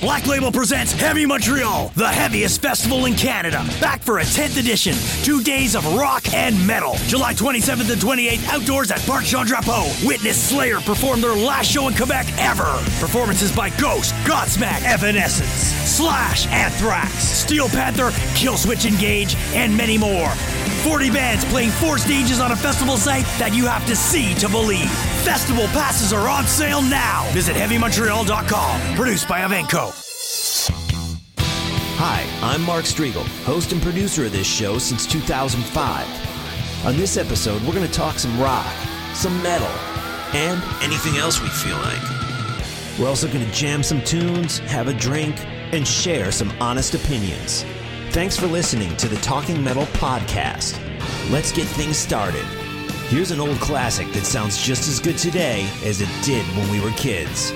Black Label presents Heavy Montreal, the heaviest festival in Canada. Back for a 10th edition. Two days of rock and metal. July 27th and 28th, outdoors at Parc Jean Drapeau. Witness Slayer perform their last show in Quebec ever. Performances by Ghost, Godsmack, Evanescence, Slash, Anthrax, Steel Panther, Killswitch Engage, and many more. 40 bands playing four stages on a festival site that you have to see to believe. Festival passes are on sale now. Visit HeavyMontreal.com. Produced by evenko. Hi, I'm Mark Striegel, host and producer of this show since 2005. On this episode, we're going to talk some rock, some metal, and anything else we feel like. We're also going to jam some tunes, have a drink, and share some honest opinions. Thanks for listening to the Talking Metal Podcast. Let's get things started. Here's an old classic that sounds just as good today as it did when we were kids.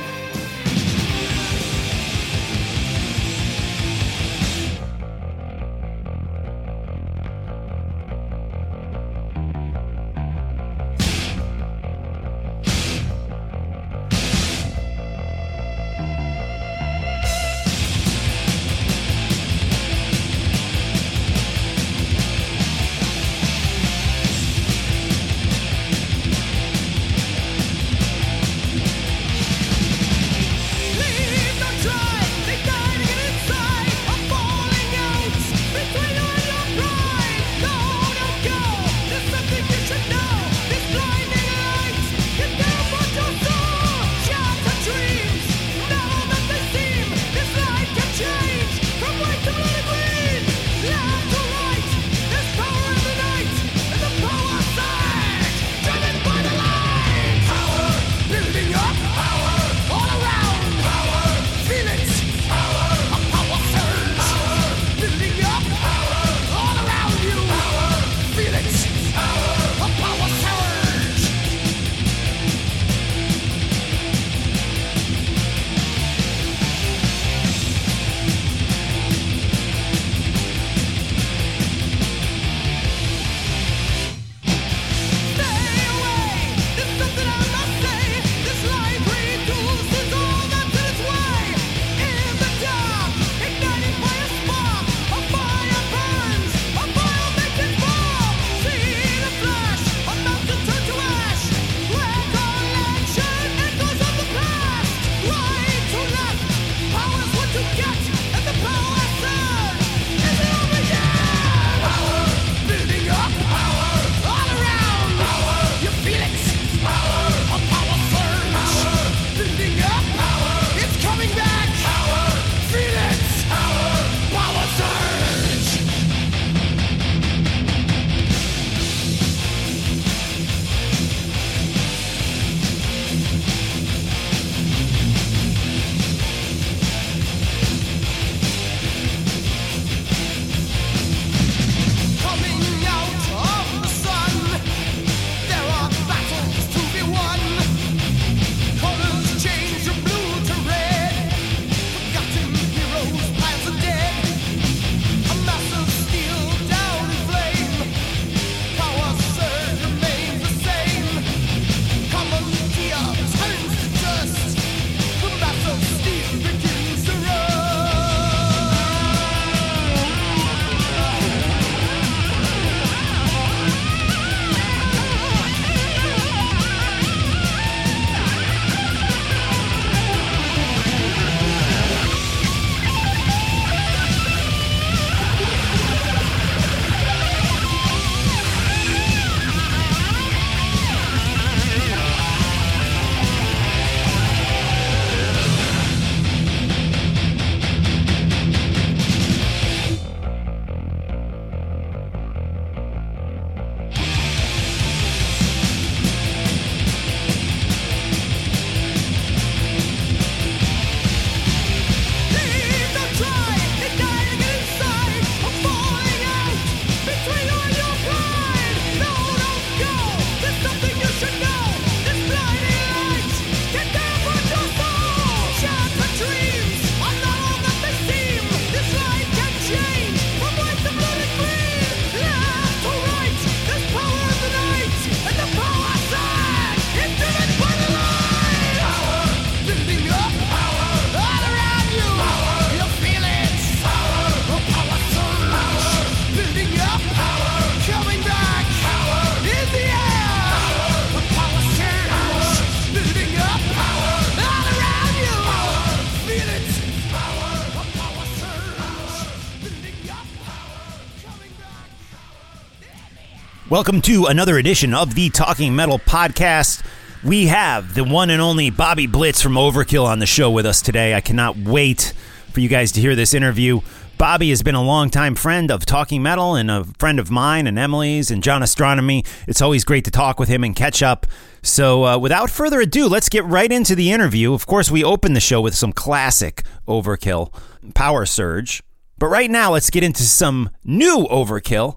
Welcome to another edition of the Talking Metal Podcast. We have the one and only Bobby Blitz from Overkill on the show with us today. I cannot wait for you guys to hear this interview. Bobby has been a longtime friend of Talking Metal and a friend of mine and Emily's and John Astronomy. It's always great to talk with him and catch up. So, uh, without further ado, let's get right into the interview. Of course, we open the show with some classic Overkill, Power Surge. But right now, let's get into some new Overkill.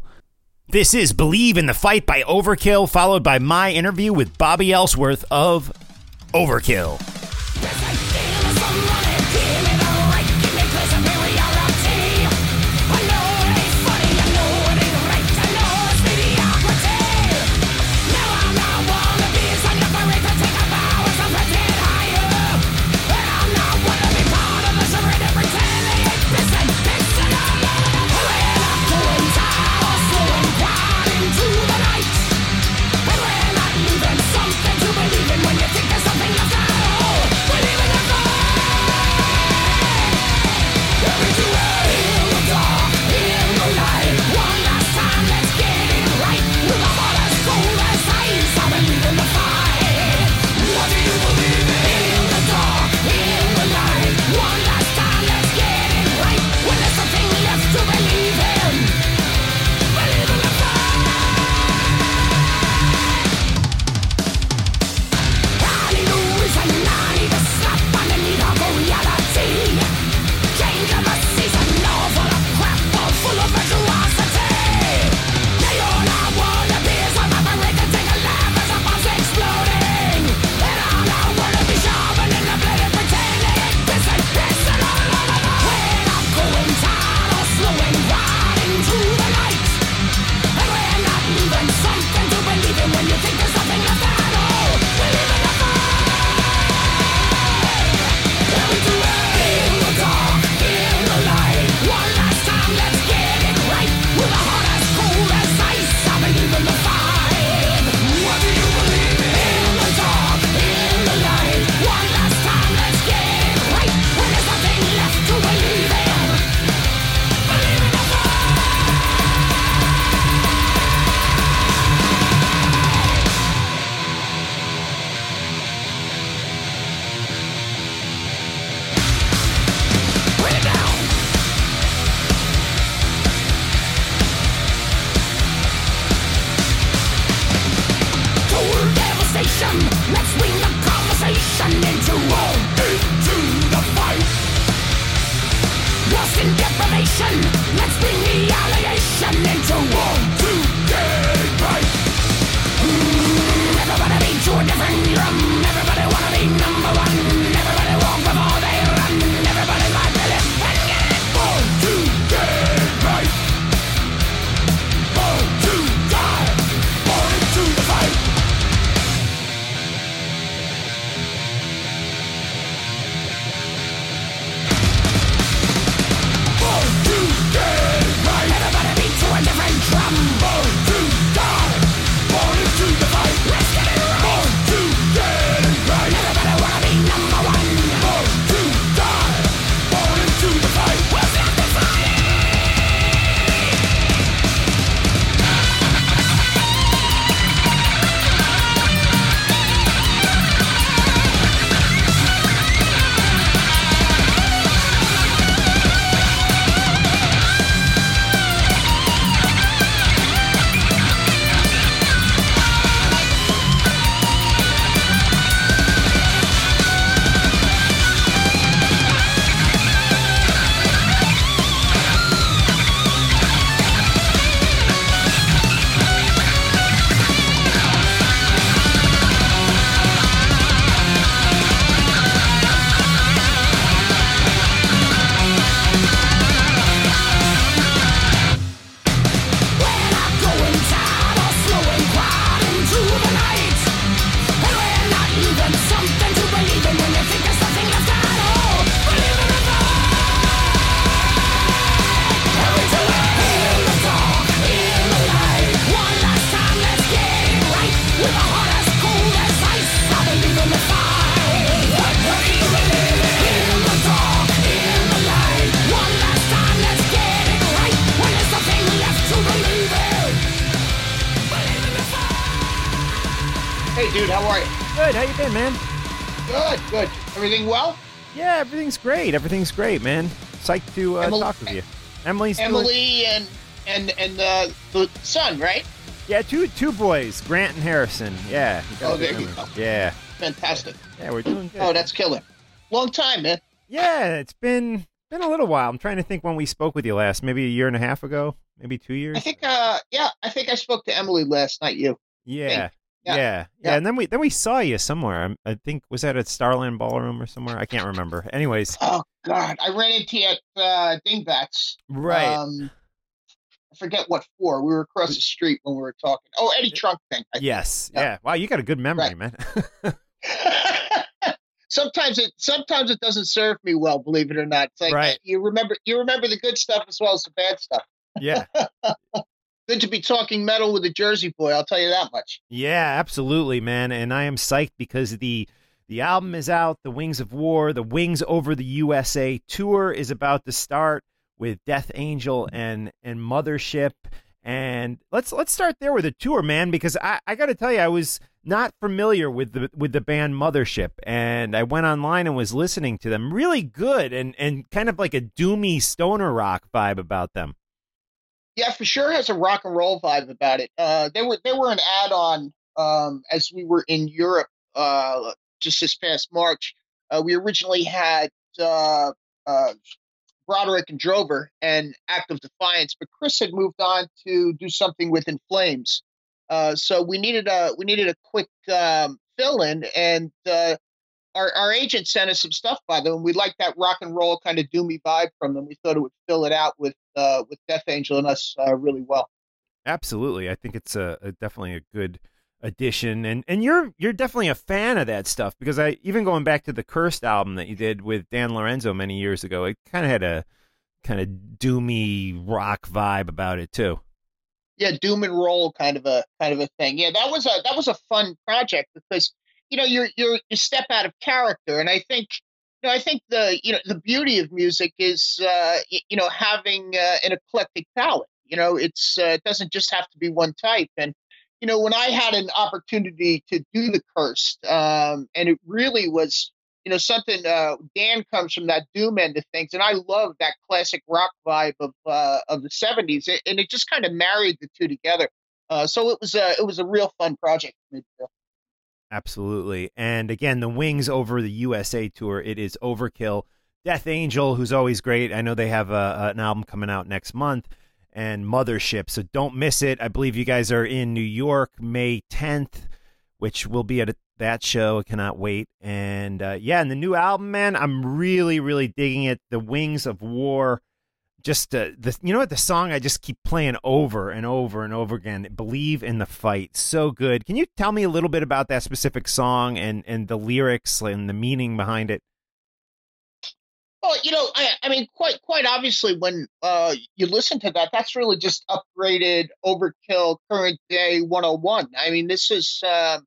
This is Believe in the Fight by Overkill, followed by my interview with Bobby Ellsworth of Overkill. How you been, man? Good, good. Everything well? Yeah, everything's great. Everything's great, man. Psyched to uh, Emily- talk with you. Emily's Emily and and and uh, the son, right? yeah, two two boys, Grant and Harrison. Yeah. Oh, there you go. Yeah. Fantastic. Yeah, we're doing good. Oh, that's killer. Long time, man. yeah, it's been been a little while. I'm trying to think when we spoke with you last. Maybe a year and a half ago. Maybe two years. I think, uh, yeah, I think I spoke to Emily last night. You. Yeah. Yeah. Yeah. yeah. And then we then we saw you somewhere. I think was that at Starland Ballroom or somewhere. I can't remember. Anyways, Oh God, I ran into you at uh, Dingbatz. right. Um, I forget what for. We were across the street when we were talking. Oh, Eddie Trunk thing. Yes. yeah. Yeah. Wow, you got a good memory, Right. man. sometimes it sometimes it doesn't serve me well, believe it or not. It's like Right. you remember you remember the good stuff as well as the bad stuff. yeah. Good to be talking metal with a Jersey boy, I'll tell you that much. Yeah, absolutely, man. And I am psyched because the the album is out, The Wings of War, the Wings Over the USA tour is about to start with Death Angel and and Mothership. And let's let's start there with the tour, man, because I, I gotta tell you, I was not familiar with the with the band Mothership, and I went online and was listening to them. Really good and and kind of like a doomy stoner rock vibe about them. Yeah, for sure has a rock and roll vibe about it. Uh, they were they were an add on um, as we were in Europe uh, just this past March. Uh, we originally had uh, uh, Broderick and Drover and Act of Defiance, but Chris had moved on to do something with In Flames. Uh, so we needed a we needed a quick um, fill in, and uh, our our agent sent us some stuff by them. We liked that rock and roll kind of doomy vibe from them. We thought it would fill it out with uh, with Death Angel and us uh, really well. Absolutely, I think it's a, a definitely a good addition, and and you're you're definitely a fan of that stuff because I even going back to the Cursed album that you did with Dan Lorenzo many years ago, it kind of had a kind of doomy rock vibe about it too. yeah, doom and roll kind of a kind of a thing. Yeah, that was a that was a fun project because you know you're you're you step out of character, and I think you know I think the you know the beauty of music is uh, you know having uh, an eclectic palette. You know, it's uh, it doesn't just have to be one type. And you know, when I had an opportunity to do the cursed, um, and it really was you know something. Uh, Dan comes from that doom end of things, and I love that classic rock vibe of uh, of the '70s, a- and it just kind of married the two together. Uh, so it was a it was a real fun project for me to do. Absolutely. And again, the Wings over the USA tour, it is Overkill. Death Angel, who's always great. I know they have a, an album coming out next month, and Mothership. So don't miss it. I believe you guys are in New York May 10th, which will be at that show. I cannot wait. And uh, yeah, and the new album, man, I'm really, really digging it. The Wings of War. Just uh, the you know what the song I just keep playing over and over and over again. Believe in the fight, so good. Can you tell me a little bit about that specific song and and the lyrics and the meaning behind it? Well, you know, I, I mean, quite quite obviously, when uh, you listen to that, that's really just upgraded overkill current day 101. I mean, this is uh,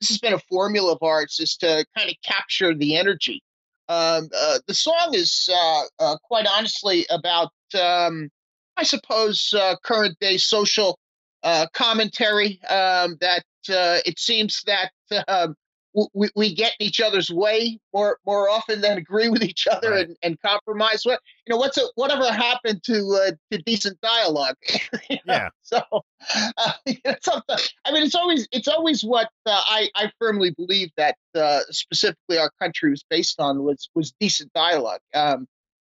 this has been a formula of ours is to kind of capture the energy. Um, uh, the song is uh, uh, quite honestly about, um, I suppose, uh, current day social uh, commentary. Um, that uh, it seems that um, we, we get in each other's way more more often than agree with each other Right. and, and compromise. What you know, what's a, whatever happened to uh, to decent dialogue? You know? Yeah. So, uh. I mean, it's always it's always what uh, I I firmly believe that uh, specifically our country was based on was was decent dialogue. Um,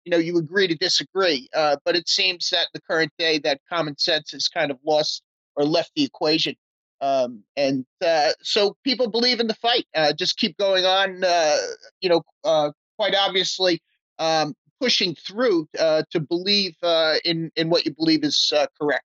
you know, you agree to disagree, uh, but it seems that the current day that common sense is kind of lost or left the equation. Um, and uh, so people believe in the fight. Uh, just keep going on. Uh, you know, uh, quite obviously, um, pushing through uh, to believe in in what you believe is correct.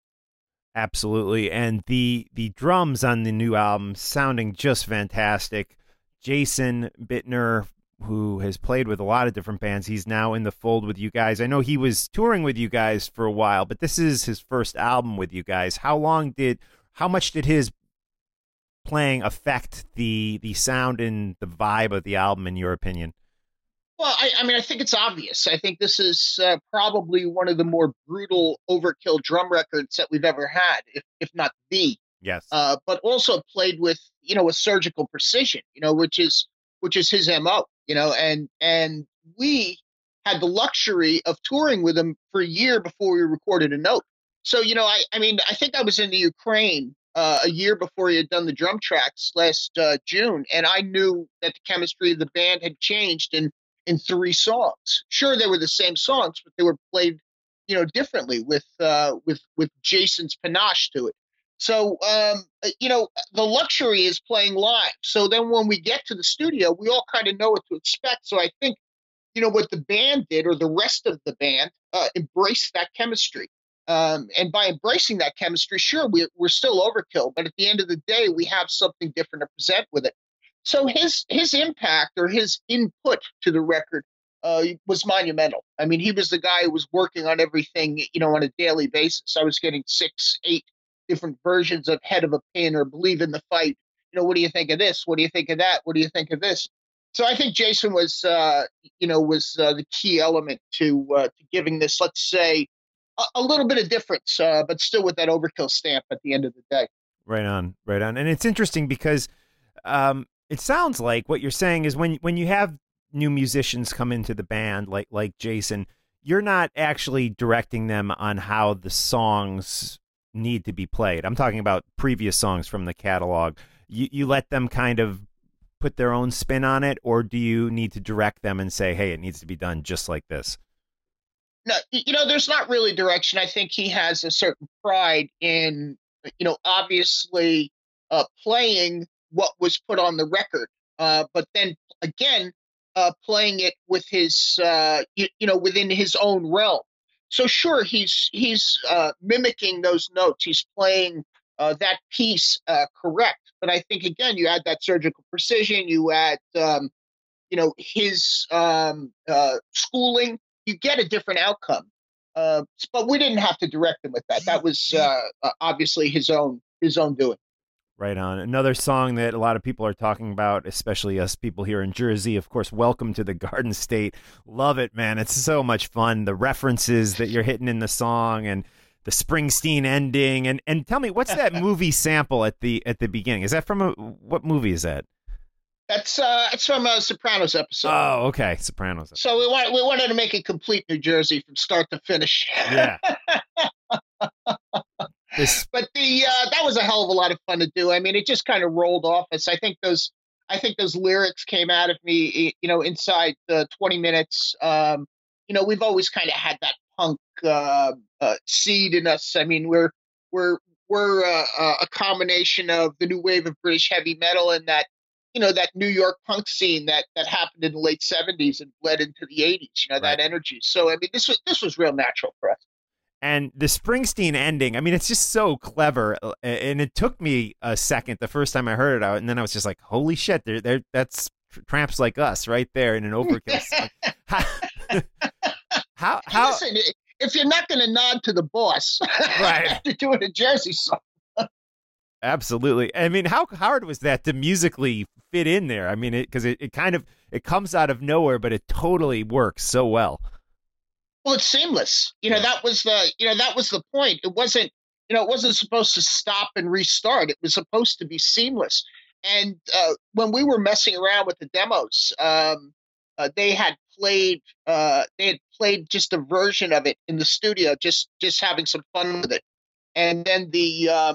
Absolutely. And the the drums on the new album sounding just fantastic. Jason Bittner, who has played with a lot of different bands, he's now in the fold with you guys. I know he was touring with you guys for a while, but this is his first album with you guys. How long did how much did his playing affect the the sound and the vibe of the album in your opinion? Well, I, I mean, I think it's obvious. I think this is uh, probably one of the more brutal overkill drum records that we've ever had, if, if not the Yes. Uh, but also played with you know a surgical precision, you know, which is which is his mo. You know, and and we had the luxury of touring with him for a year before we recorded a note. So you know, I I mean, I think I was in the Ukraine uh, a year before he had done the drum tracks last uh, June, and I knew that the chemistry of the band had changed in in three songs. Sure, they were the same songs, but they were played, you know, differently with uh, with with Jason's panache to it. So, um, you know, the luxury is playing live. So then when we get to the studio, we all kind of know what to expect. So I think, you know, what the band did or the rest of the band uh, embraced that chemistry. Um, and by embracing that chemistry, sure, we, we're still overkill, but at the end of the day, we have something different to present with it. So his his impact or his input to the record uh, was monumental. I mean, he was the guy who was working on everything, you know, on a daily basis. I was getting six, eight different versions of Head of a Pin or Believe in the Fight. You know, what do you think of this? What do you think of that? What do you think of this? So I think Jason was, uh, you know, was uh, the key element to uh, to giving this, let's say, a, a little bit of difference, uh, but still with that overkill stamp at the end of the day. Right on, right on. And it's interesting because um, it sounds like what you're saying is when when you have new musicians come into the band, like like Jason, you're not actually directing them on how the songs need to be played. I'm talking about previous songs from the catalog. You you let them kind of put their own spin on it, or do you need to direct them and say, "Hey, it needs to be done just like this"? no, you know, there's not really direction. I think he has a certain pride in, you know, obviously uh, playing what was put on the record, uh, but then again, uh, playing it with his, uh, you, you, know, within his own realm. So sure, he's he's uh, mimicking those notes. He's playing uh, that piece correct. But I think again, you add that surgical precision. You add, um, you know, his um, schooling you get a different outcome. Uh, but we didn't have to direct him with that. That was uh, uh, obviously his own his own doing. Right on. Another song that a lot of people are talking about, especially us people here in Jersey. Of course, Welcome to the Garden State. Love it, man. It's so much fun. The references that you're hitting in the song and the Springsteen ending. And and tell me, what's that movie sample at the at the beginning? Is that from a what movie is that? That's uh, it's from a Sopranos episode. Oh, okay, Sopranos. So we wanted we wanted to make it complete New Jersey from start to finish. Yeah. this... But the uh, that was a hell of a lot of fun to do. I mean, it just kind of rolled off us. I think those I think those lyrics came out of me, you know, inside the 20 minutes. Um, you know, we've always kind of had that punk uh, uh, seed in us. I mean, we're we're we're uh, a combination of the new wave of British heavy metal and that you know that New York punk scene that that happened in the late '70s and led into the '80s. You know right. that energy. So I mean, this was this was real natural for us. And the Springsteen ending, I mean, it's just so clever. Uh, and it took me a second the first time I heard it out, and then I was just like, "Holy shit! There, there, that's tramps like us right there in an overkill." how, how, how? Listen, if you're not going to nod to the boss, right, to do it a Jersey song. Absolutely. I mean, how hard was that to musically fit in there? I mean, because it, it, it, kind of it comes out of nowhere, but it totally works so well. Well, it's seamless. You know, that was the you know that was the point. It wasn't you know it wasn't supposed to stop and restart. It was supposed to be seamless. And uh, when we were messing around with the demos, um, uh, they had played uh, they had played just a version of it in the studio, just just having some fun with it and then the uh,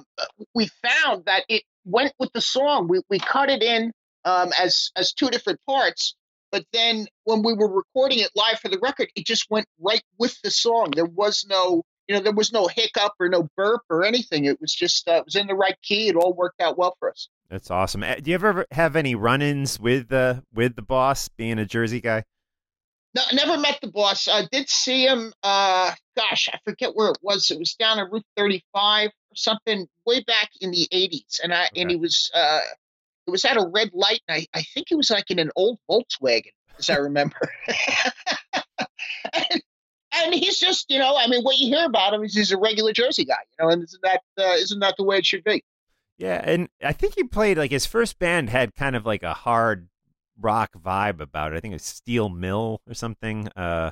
we found that it went with the song. We we cut it in um, as as two different parts, but then when we were recording it live for the record, it just went right with the song. There was no you know there was no hiccup or no burp or anything. It was just uh, it was in the right key. It all worked out well for us. That's awesome. Eh, do you ever have any run-ins with the with the boss, being a Jersey guy? No, never met the boss. I did see him. Uh, gosh, I forget where it was. It was down on Route 35 or something way back in the 80s, and I okay. and he was uh, it was at a red light, and I, I think he was like in an old Volkswagen, as I remember. and, and, he's just, you know, I mean, what you hear about him is he's a regular Jersey guy, you know, and isn't that uh, isn't that the way it should be? Yeah, and I think he played like his first band had kind of like a hard rock vibe about it. I think it was Steel Mill or something uh,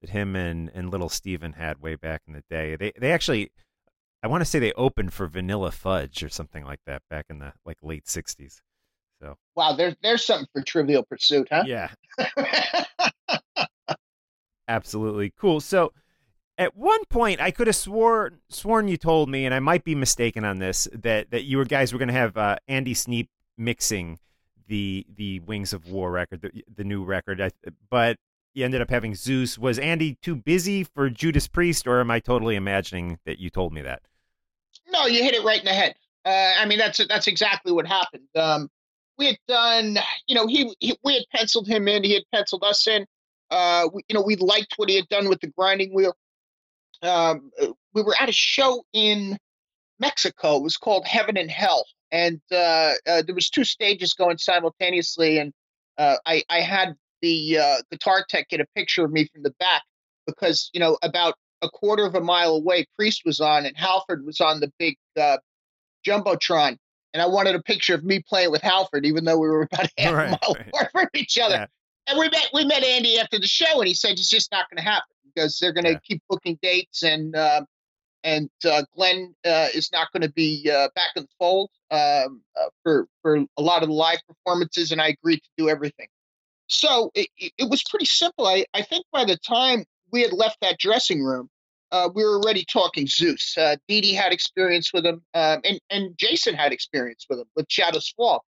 that him and, and Little Steven had way back in the day. They they actually I want to say they opened for Vanilla Fudge or something like that back in the like late '60s. So wow, there's there's something for Trivial Pursuit, huh? Yeah. Absolutely cool. So at one point I could have swore sworn you told me, and I might be mistaken on this, that that you guys were going to have uh, Andy Sneap mixing the the Wings of War record, the, the new record. I, but you ended up having Zeus. Was Andy too busy for Judas Priest, or am I totally imagining that you told me that? No, you hit it right in the head. Uh, I mean, that's that's exactly what happened. Um, we had done, you know, he, he, we had penciled him in, he had penciled us in. Uh, we, you know, we liked what he had done with the grinding wheel. Um, we were at a show in Mexico. It was called Heaven and Hell, and uh, uh, there was two stages going simultaneously. And uh, I, I had the uh, guitar tech get a picture of me from the back because you know about a quarter of a mile away, Priest was on, and Halford was on the big uh, jumbotron and I wanted a picture of me playing with Halford, even though we were about half right, a mile right. apart from each other. Yeah. And we met we met Andy after the show, and he said it's just not going to happen because they're going to yeah. keep booking dates, and uh, and uh, Glenn uh, is not going to be uh, back in the fold um, uh, for for a lot of the live performances, and I agreed to do everything. So it, it was pretty simple. I, I think by the time we had left that dressing room, uh, we were already talking Zeus. Uh, Dee Dee had experience with him, um, and and Jason had experience with him with Shadows Fall.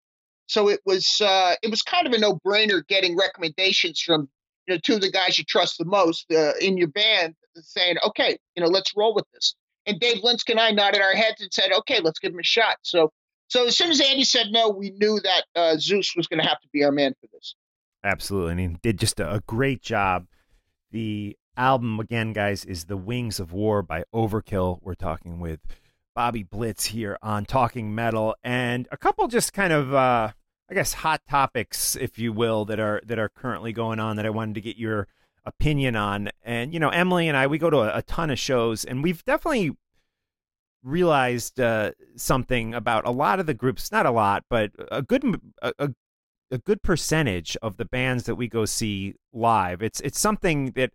So it was uh, it was kind of a no brainer getting recommendations from you know two of the guys you trust the most uh, in your band, saying, okay, you know, let's roll with this. And Dave Linsk and I nodded our heads and said, okay, let's give him a shot. So so as soon as Andy said no, we knew that uh, Zeus was going to have to be our man for this. Absolutely, and he did just a, a great job. The album again, guys, is The Wings of War by Overkill. We're talking with Bobby Blitz here on Talking Metal, and a couple just kind of, uh, I guess, hot topics, if you will, that are that are currently going on that I wanted to get your opinion on. And you know, Emily and I, we go to a, a ton of shows, and we've definitely realized uh, something about a lot of the groups. Not a lot, but a good a, a a good percentage of the bands that we go see live. It's it's something that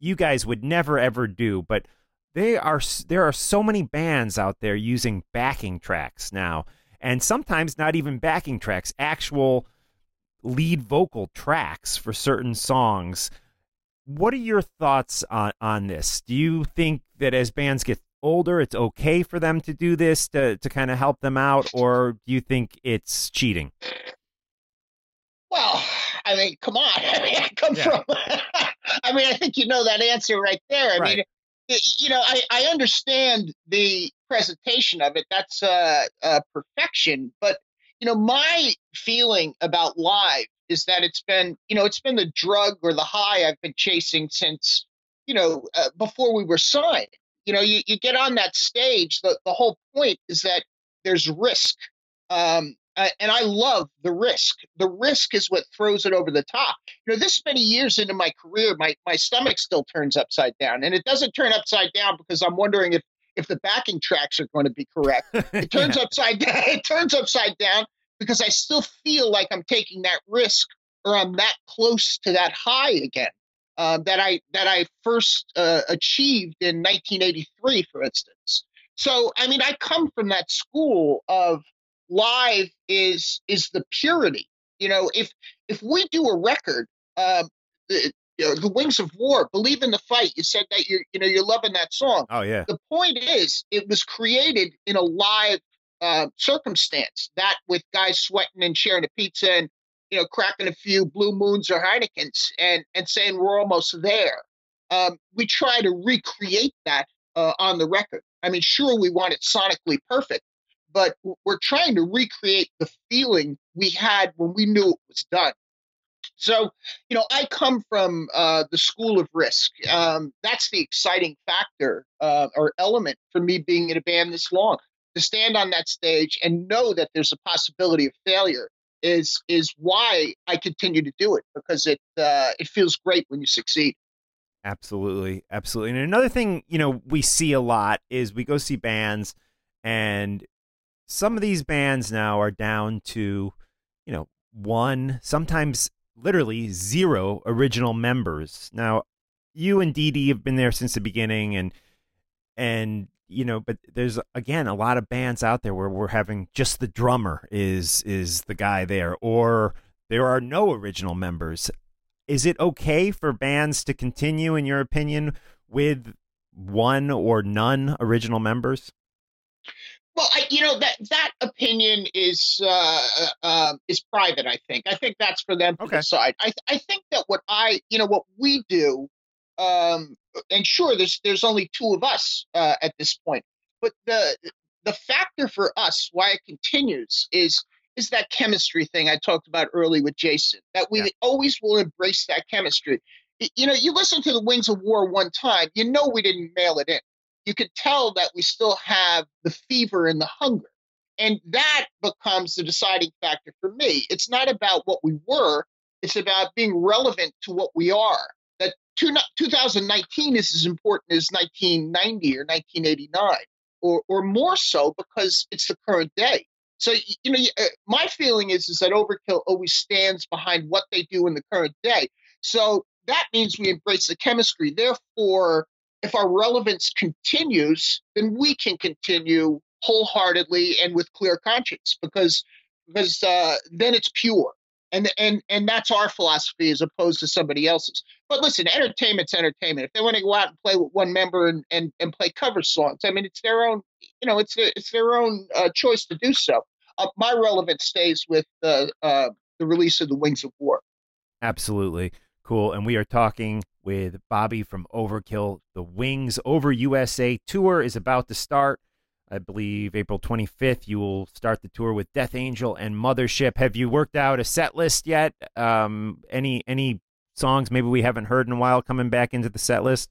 you guys would never ever do, but they are there are so many bands out there using backing tracks now, and sometimes not even backing tracks, actual lead vocal tracks for certain songs. What are your thoughts on on this? Do you think that as bands get older, it's okay for them to do this to to kind of help them out, or do you think it's cheating? Well, I mean, come on. I mean, I come yeah. from. I mean, I think you know that answer right there. I right. mean, you know, I, I understand the presentation of it. That's uh, uh, perfection. But you know, my feeling about live is that it's been, you know, it's been the drug or the high I've been chasing since, you know, uh, before we were signed. You know, you, you get on that stage. The the whole point is that there's risk. Um, uh, and I love the risk. The risk is what throws it over the top. You know, this many years into my career, my my stomach still turns upside down, and it doesn't turn upside down because I'm wondering if if the backing tracks are going to be correct. It turns yeah. upside down. It turns upside down because I still feel like I'm taking that risk, or I'm that close to that high again. Uh, that I that I first uh, achieved in 1983, for instance. So, I mean, I come from that school of live is is the purity. You know, if if we do a record, um, the, you know, the Wings of War, believe in the fight. You said that you're you know you're loving that song. Oh yeah. The point is, it was created in a live uh, circumstance. That with guys sweating and sharing a pizza and you know cracking a few Blue Moons or Heinekens and and saying we're almost there. Um, we try to recreate that uh, on the record. I mean, sure, we want it sonically perfect, but we're trying to recreate the feeling we had when we knew it was done. So, you know, I come from uh, the school of risk. Um, that's the exciting factor uh, or element for me being in a band this long. To stand on that stage and know that there's a possibility of failure is is why I continue to do it because it uh, it feels great when you succeed. Absolutely, absolutely. And another thing, you know, we see a lot is we go see bands and some of these bands now are down to, you know, one, sometimes literally zero original members. Now, you and Dee Dee have been there since the beginning, and and you know, but there's again a lot of bands out there where we're having just the drummer is is the guy there, or there are no original members. Is it okay for bands to continue, in your opinion, with one or none original members? Well, I, you know that that opinion is uh, uh, is private. I think. I think that's for them to Okay. decide. I I think that what I you know what we do, um, and sure, there's there's only two of us uh, at this point, but the the factor for us why it continues is is that chemistry thing I talked about early with Jason. That we Yeah. always will embrace that chemistry. You know, you listen to the Wings of War one time, you know we didn't mail it in you could tell that we still have the fever and the hunger. And that becomes the deciding factor for me. It's not about what we were, it's about being relevant to what we are. That 2019 is as important as 1990 or 1989, or, or more so because it's the current day. So, you know, uh, my feeling is, is that Overkill always stands behind what they do in the current day. So that means we embrace the chemistry. Therefore, if our relevance continues, then we can continue wholeheartedly and with clear conscience because because uh, then it's pure. And, and and that's our philosophy as opposed to somebody else's. But listen, entertainment's entertainment. If they want to go out and play with one member and, and, and play cover songs, I mean, it's their own. You know, it's their, it's their own uh, choice to do so. Uh, my relevance stays with uh, uh, the release of the Wings of War. Absolutely. Cool. And we are talking with Bobby from Overkill. The Wings Over USA tour is about to start. I believe April 25th, you will start the tour with Death Angel and Mothership. Have you worked out a set list yet? Um, any any songs maybe we haven't heard in a while coming back into the set list?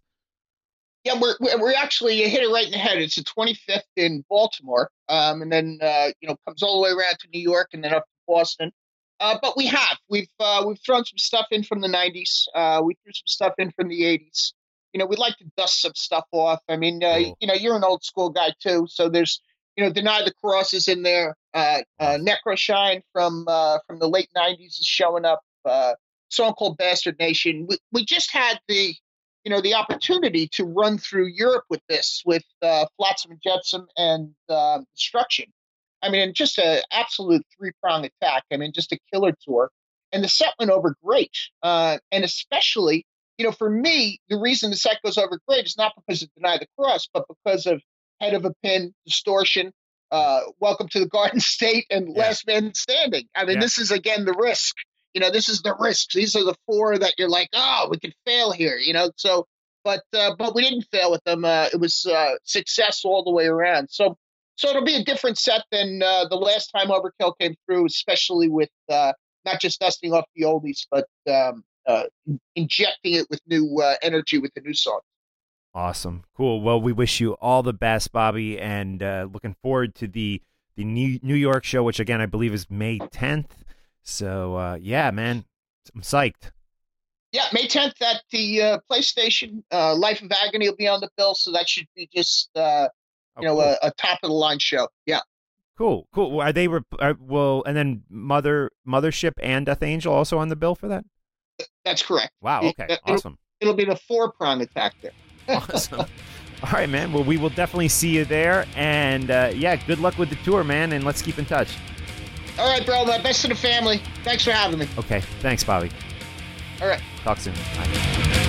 Yeah, we're we're actually you hit it right in the head. It's the 25th in Baltimore, um, and then uh, you know comes all the way around to New York and then up to Boston. Uh, but we have we've uh, we've thrown some stuff in from the 90s. Uh, we threw some stuff in from the 80s. You know, we'd like to dust some stuff off. I mean, uh, you know, you're an old school guy too, so there's you know, Deny the Cross is in there. Uh, uh, Necroshine from uh, from the late 90s is showing up. Uh, song called Bastard Nation. We, we just had the you know the opportunity to run through Europe with this, with uh, Flotsam and Jetsam and uh, Destruction. I mean, just an absolute three prong attack. I mean, just a killer tour, and the set went over great. Uh, and especially, you know, for me, the reason the set goes over great is not because of Deny the Cross, but because of Head of a Pin, Distortion, uh, Welcome to the Garden State, and Yeah. Last Man Standing. I mean, Yeah. this is again the risk you know, this is the risks. These are the four that you're like, oh, we could fail here, you know. So, but uh, but we didn't fail with them. Uh, it was uh, success all the way around. So, so it'll be a different set than uh, the last time Overkill came through, especially with uh, not just dusting off the oldies, but um, uh, injecting it with new uh, energy with the new songs. Awesome. Cool. Well, we wish you all the best, Bobby, and uh, looking forward to the the New New York show, which again I believe is May 10th. So uh, yeah, man, I'm psyched. Yeah, May 10th at the uh, PlayStation. Uh, Life of Agony will be on the bill, so that should be just uh, Oh, you know cool. a, a top of the line show. Yeah. cool, cool. Well, Are they rep- are, well? And then Mother Mothership and Death Angel also on the bill for that. That's correct. Wow. It- Okay. it'll- Awesome. It'll be the four prong attack there. awesome. All right, man. Well, we will definitely see you there, and uh, yeah, good luck with the tour, man. And let's keep in touch. All right, bro. My best to the family. Thanks for having me. Okay. Thanks, Bobby. All right. Talk soon. Bye.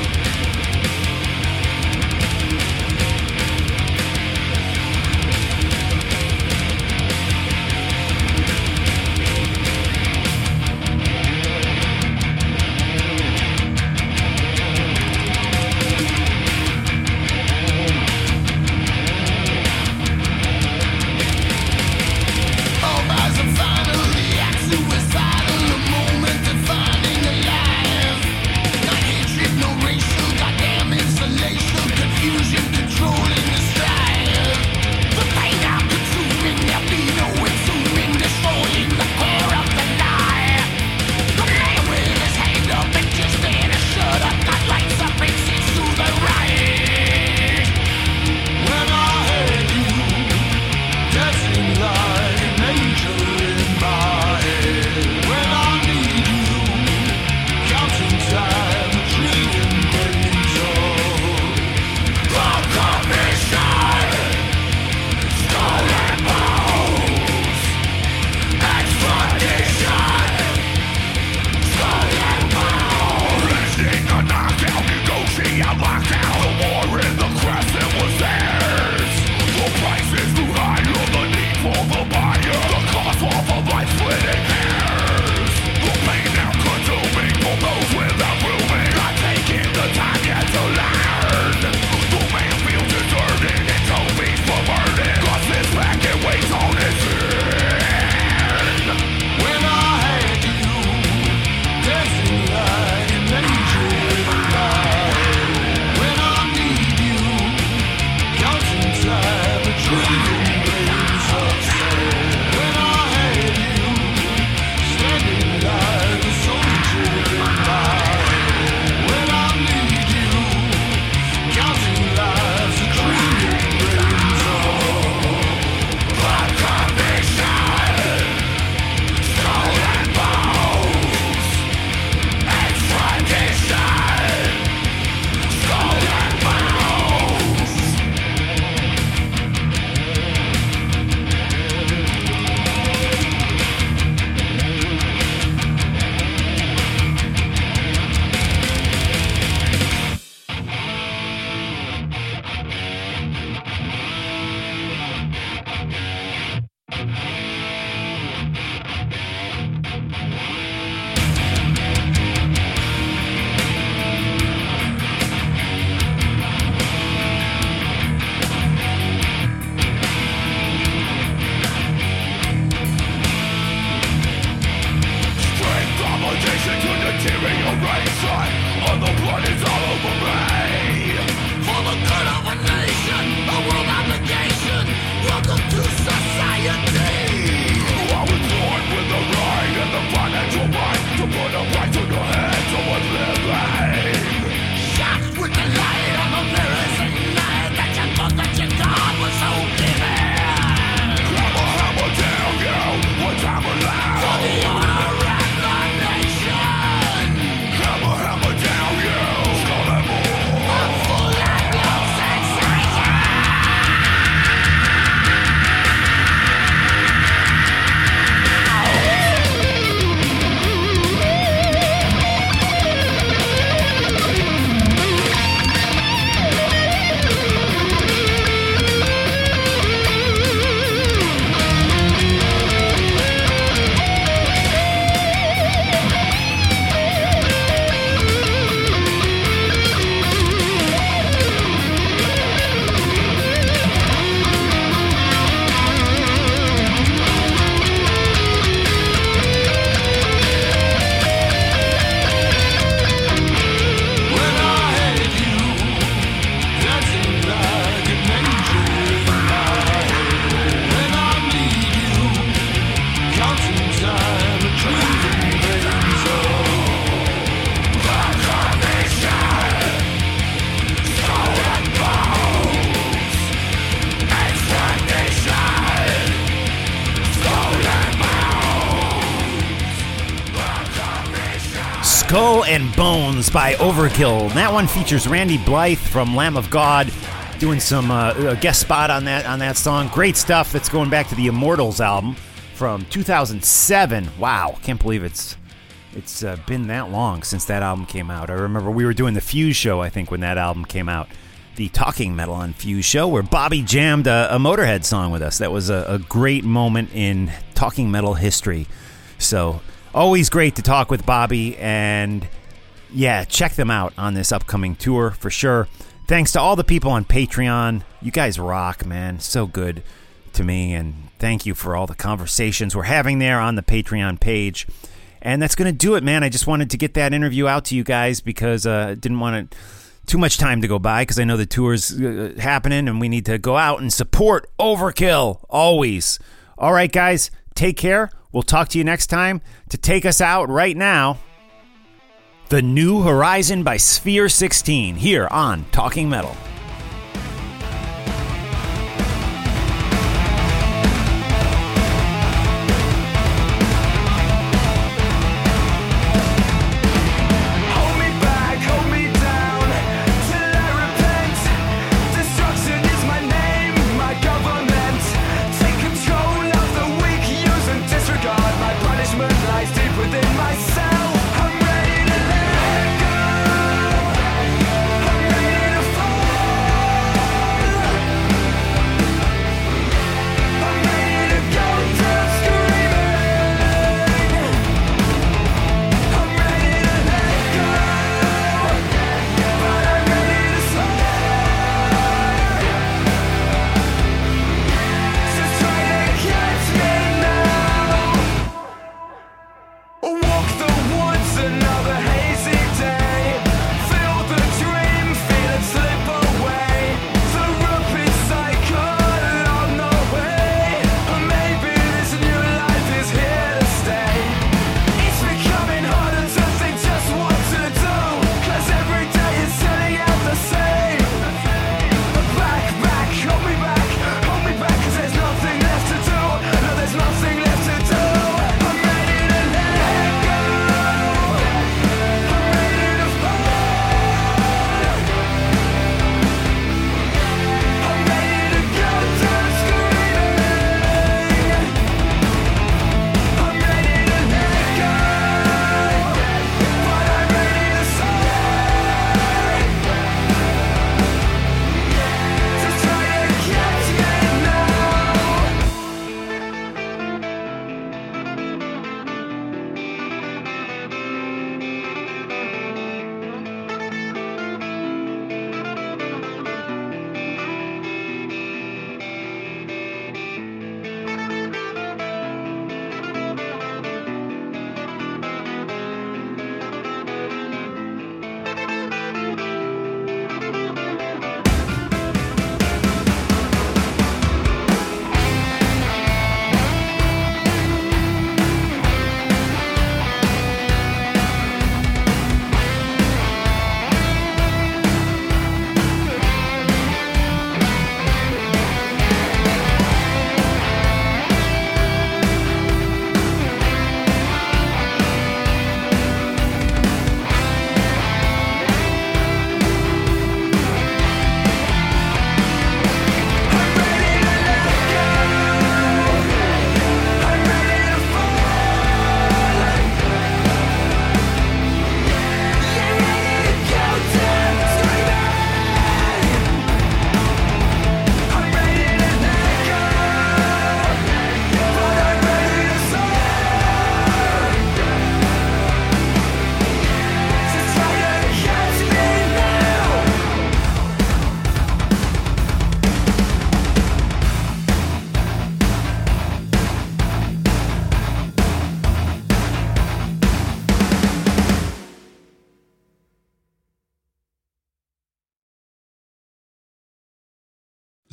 By Overkill. That one features Randy Blythe from Lamb of God doing some uh, guest spot on that on that song. Great stuff. That's going back to the Immortalis album from 2007. Wow, can't believe it's it's uh, been that long since that album came out. I remember we were doing the Fuse show, I think, when that album came out. The Talking Metal on Fuse show, where Bobby jammed a, a Motorhead song with us. That was a, a great moment in Talking Metal history. So, always great to talk with Bobby. And yeah, check them out on this upcoming tour for sure. Thanks to all the people on Patreon. You guys rock, man. So good to me. And thank you for all the conversations we're having there on the Patreon page. And that's going to do it, man. I just wanted to get that interview out to you guys because I uh, didn't want to too much time to go by because I know the tour's uh, happening and we need to go out and support Overkill always. All right, guys, take care. We'll talk to you next time. To take us out right now, The New Horizon by Sphere 16 here on Talking Metal.